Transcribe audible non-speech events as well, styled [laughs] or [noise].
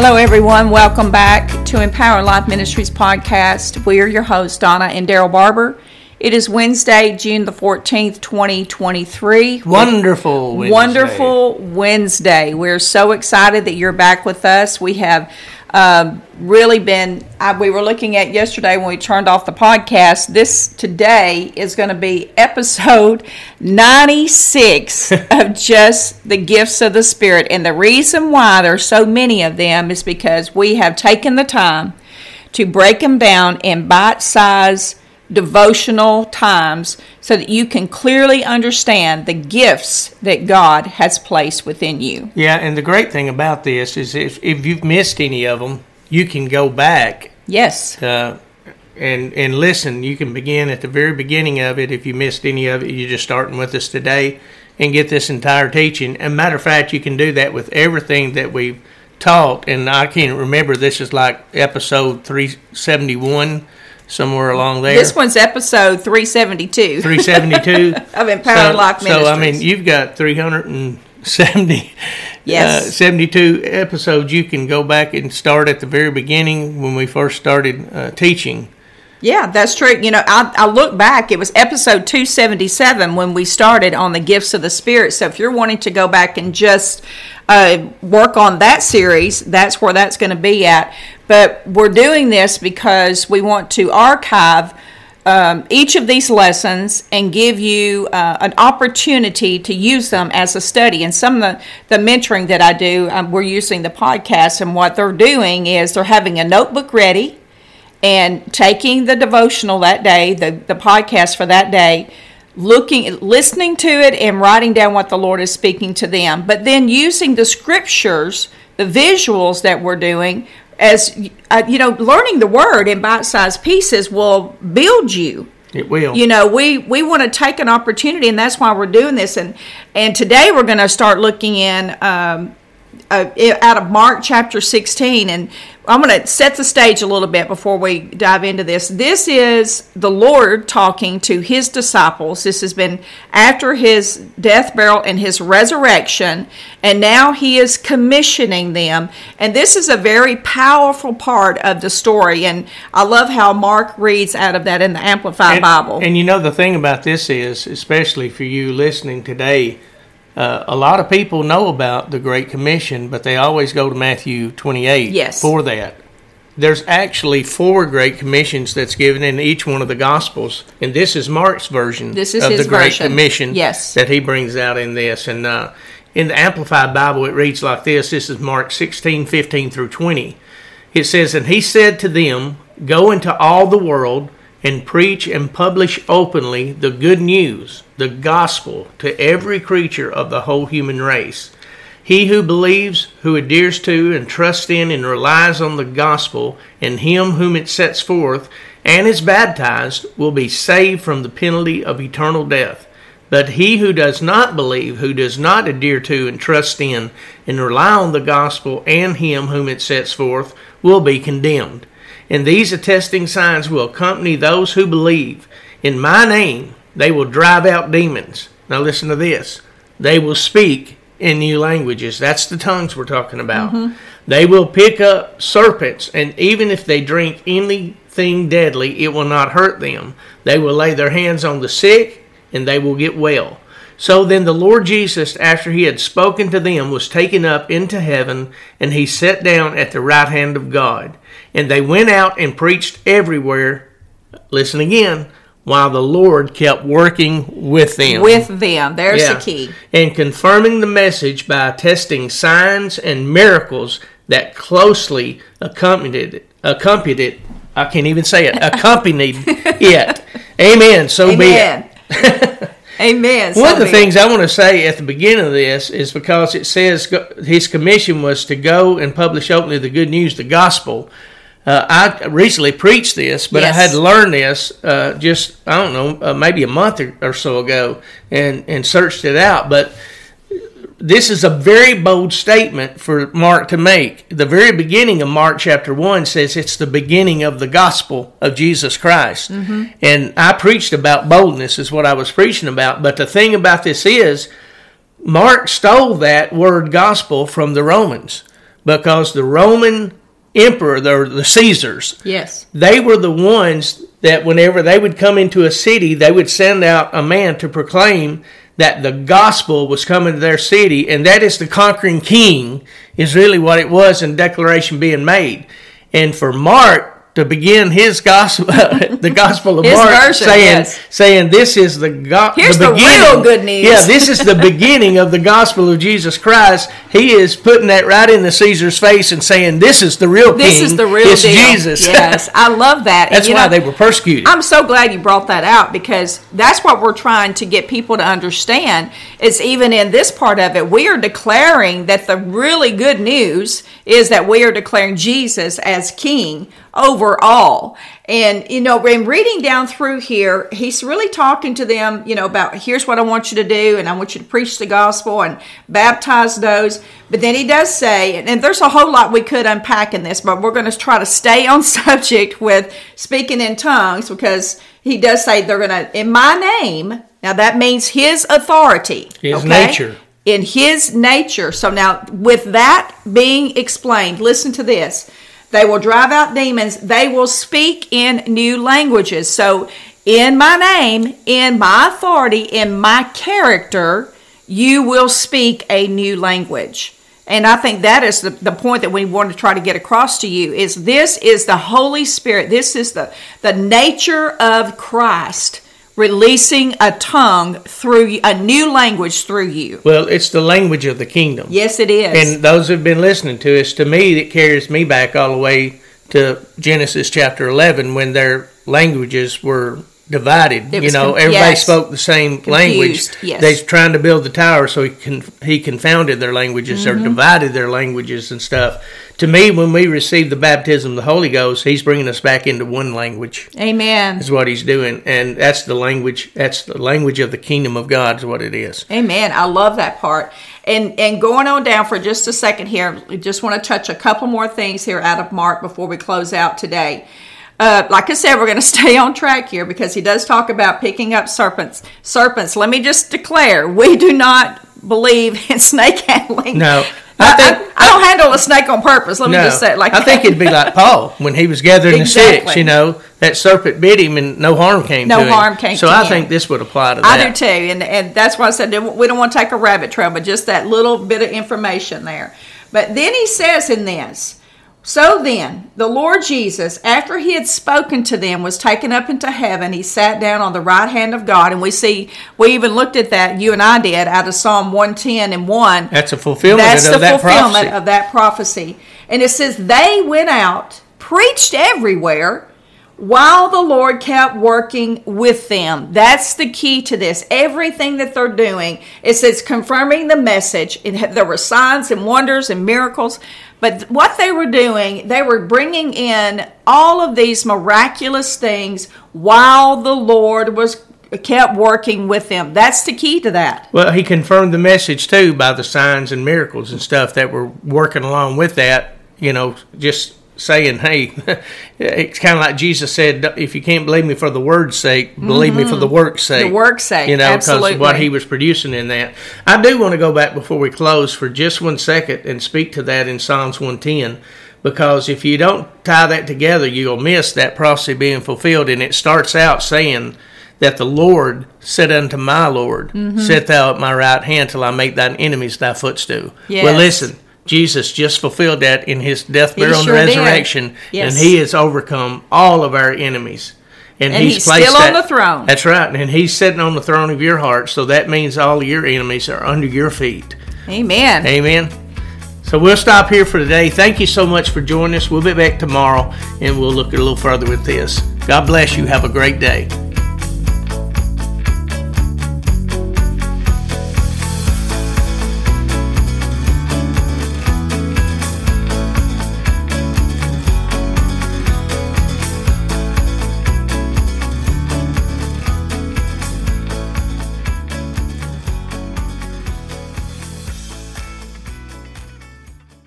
Hello, everyone. Welcome back to Empower Life Ministries podcast. We are your hosts, Donna and Daryl Barber. It is Wednesday, June the 14th, 2023. Wonderful Wednesday. Wonderful Wednesday. We're so excited that you're back with us. We have um, really been, uh, we were looking at yesterday when we turned off the podcast. This today is going to be episode 96 [laughs] of just the gifts of the Spirit. And the reason why there's so many of them is because we have taken the time to break them down in bite sized devotional times so that you can clearly understand the gifts that God has placed within you. Yeah, and the great thing about this is if, if you've missed any of them, you can go back. Yes. Uh, and, and listen, you can begin at the very beginning of it. If you missed any of it, you're just starting with us today and get this entire teaching. And matter of fact, you can do that with everything that we've taught. And I can't remember, this is like episode 371 somewhere along there. This one's episode 372. 372 [laughs] of Empowered so, Life Ministries. So I mean, you've got 370 [laughs] yes. Uh, 72 episodes you can go back and start at the very beginning when we first started uh, teaching. Yeah, that's true. You know, I, I look back, it was episode 277 when we started on the gifts of the Spirit. So if you're wanting to go back and just uh, work on that series, that's where that's going to be at. But we're doing this because we want to archive um, each of these lessons and give you uh, an opportunity to use them as a study. And some of the, the mentoring that I do, um, we're using the podcast, and what they're doing is they're having a notebook ready and taking the devotional that day, the, the podcast for that day, looking listening to it and writing down what the Lord is speaking to them, but then using the scriptures, the visuals that we're doing as uh, you know, learning the word in bite-sized pieces will build you. It will. You know, we we want to take an opportunity, and that's why we're doing this. And and today we're going to start looking in um, uh, out of Mark chapter 16. And I'm going to set the stage a little bit before we dive into this. This is the Lord talking to his disciples. This has been after his death, burial, and his resurrection. And now he is commissioning them. And this is a very powerful part of the story. And I love how Mark reads out of that in the Amplified and, Bible. And you know, the thing about this is, especially for you listening today, uh, a lot of people know about the Great Commission, but they always go to Matthew 28 yes. for that. There's actually four Great Commissions that's given in each one of the Gospels, and this is Mark's version this is of the Great version. Commission yes. that he brings out in this. And uh, in the Amplified Bible, it reads like this this is Mark 16, 15 through 20. It says, And he said to them, Go into all the world and preach and publish openly the good news, the gospel, to every creature of the whole human race. He who believes, who adheres to, and trusts in, and relies on the gospel and him whom it sets forth, and is baptized, will be saved from the penalty of eternal death. But he who does not believe, who does not adhere to, and trust in, and rely on the gospel and him whom it sets forth, will be condemned. And these attesting signs will accompany those who believe. In my name, they will drive out demons. Now, listen to this. They will speak in new languages. That's the tongues we're talking about. Mm-hmm. They will pick up serpents, and even if they drink anything deadly, it will not hurt them. They will lay their hands on the sick, and they will get well. So then the Lord Jesus, after he had spoken to them, was taken up into heaven, and he sat down at the right hand of God. And they went out and preached everywhere. Listen again. While the Lord kept working with them. With them. There's yeah. the key. And confirming the message by testing signs and miracles that closely accompanied it. Accompanied it. I can't even say it. [laughs] Accompanied it. Amen. So Amen. be it. [laughs] Amen. One of the things I want to say at the beginning of this is because it says his commission was to go and publish openly the good news, the gospel. Uh, I recently preached this, but yes. I had learned this uh, just I don't know uh, maybe a month or, or, so ago, and and searched it out. But this is a very bold statement for Mark to make. The very beginning of Mark chapter one says it's the beginning of the gospel of Jesus Christ, mm-hmm. and I preached about boldness is what I was preaching about. But the thing about this is, Mark stole that word gospel from the Romans because the Roman emperor, the, the Caesars, Yes. they were the ones that whenever they would come into a city, they would send out a man to proclaim that the gospel was coming to their city, and that is the conquering king, is really what it was in declaration being made. And for Mark to begin his gospel, [laughs] the gospel of His Mark, version, saying, yes. saying this is the go- Here's the beginning. real good news. Yeah, this is the beginning of the gospel of Jesus Christ. He is putting that right in the Caesar's face and saying, "This is the real This king. is the real it's deal. Jesus." [laughs] Yes, I love that. And, That's you why know, they were persecuted. I'm so glad you brought that out because that's what we're trying to get people to understand. Is even in this part of it, we are declaring that the really good news is that we are declaring Jesus as King over all. And you know, in reading down through here, he's really talking to them, you know, about here's what I want you to do, and I want you to preach the gospel and baptize those. But then he does say, and, and there's a whole lot we could unpack in this, but we're going to try to stay on [laughs] subject with speaking in tongues because he does say they're going to, in my name, now that means his authority. His nature. In his nature. So now, with that being explained, listen to this. They will drive out demons. They will speak in new languages. So, in my name, in my authority, in my character, you will speak a new language. And I think that is the, the point that we want to try to get across to you is this is the Holy Spirit. This is the, the nature of Christ releasing a tongue through a new language through you. well, it's the language of the kingdom. Yes, it is. And those who've been listening to us, to me, it carries me back all the way to Genesis chapter 11 when their languages were divided. You know, everybody yes. spoke the same language. yes. They're trying to build the tower, so he con- he confounded their languages Mm-hmm. or divided their languages and stuff. To me, when we receive the baptism of the Holy Ghost, he's bringing us back into one language. Amen. Is what he's doing, and that's the language. That's the language of the kingdom of God. Is what it is. Amen. I love that part. And and going on down for just a second here, we just want to touch a couple more things here out of Mark before we close out today. Uh, like I said, we're going [laughs] to stay on track here because he does talk about picking up serpents. Serpents. Let me just declare: we do not believe in [laughs] snake handling. No, I, I think- I, I don't handle a snake on purpose. Let me just say it like I that. think it'd be like Paul when he was gathering the sticks. You know, that serpent bit him, and no harm came No to him. harm came so I him. think this would apply to I that. do too, and and that's why I said we don't want to take a rabbit trail, but just that little bit of information there. But then he says in this, so then the Lord Jesus, after he had spoken to them, was taken up into heaven. He sat down on the right hand of God, and we see we even looked at that. You and I did out of Psalm one ten and one. That's a fulfillment That's of the that fulfillment prophecy. of that prophecy. And it says, They went out, preached everywhere, while the Lord kept working with them. That's the key to this. Everything that they're doing, it says confirming the message. It there were signs and wonders and miracles. But what they were doing, they were bringing in all of these miraculous things while the Lord was kept working with them. That's the key to that. Well, he confirmed the message too by the signs and miracles and stuff that were working along with that. You know, just saying, "Hey," [laughs] it's kind of like Jesus said, "If you can't believe me for the word's sake, believe me for the work's sake." Mm-hmm. The work's sake, you know, because of what he was producing in that. I do want to go back before we close for just one second and speak to that in Psalms one ten. Because if you don't tie that together, you'll miss that prophecy being fulfilled. And it starts out saying that the Lord said unto my Lord, Mm-hmm. Sit thou at my right hand till I make thine enemies thy footstool. Yes. Well, listen, Jesus just fulfilled that in his death, burial, sure and resurrection, Yes. and he has overcome all of our enemies. And he's still placed on that- the throne. That's right, and he's sitting on the throne of your heart. So that means all of your enemies are under your feet. Amen. Amen. So we'll stop here for today. Thank you so much for joining us. We'll be back tomorrow and we'll look a little further with this. God bless you. Have a great day.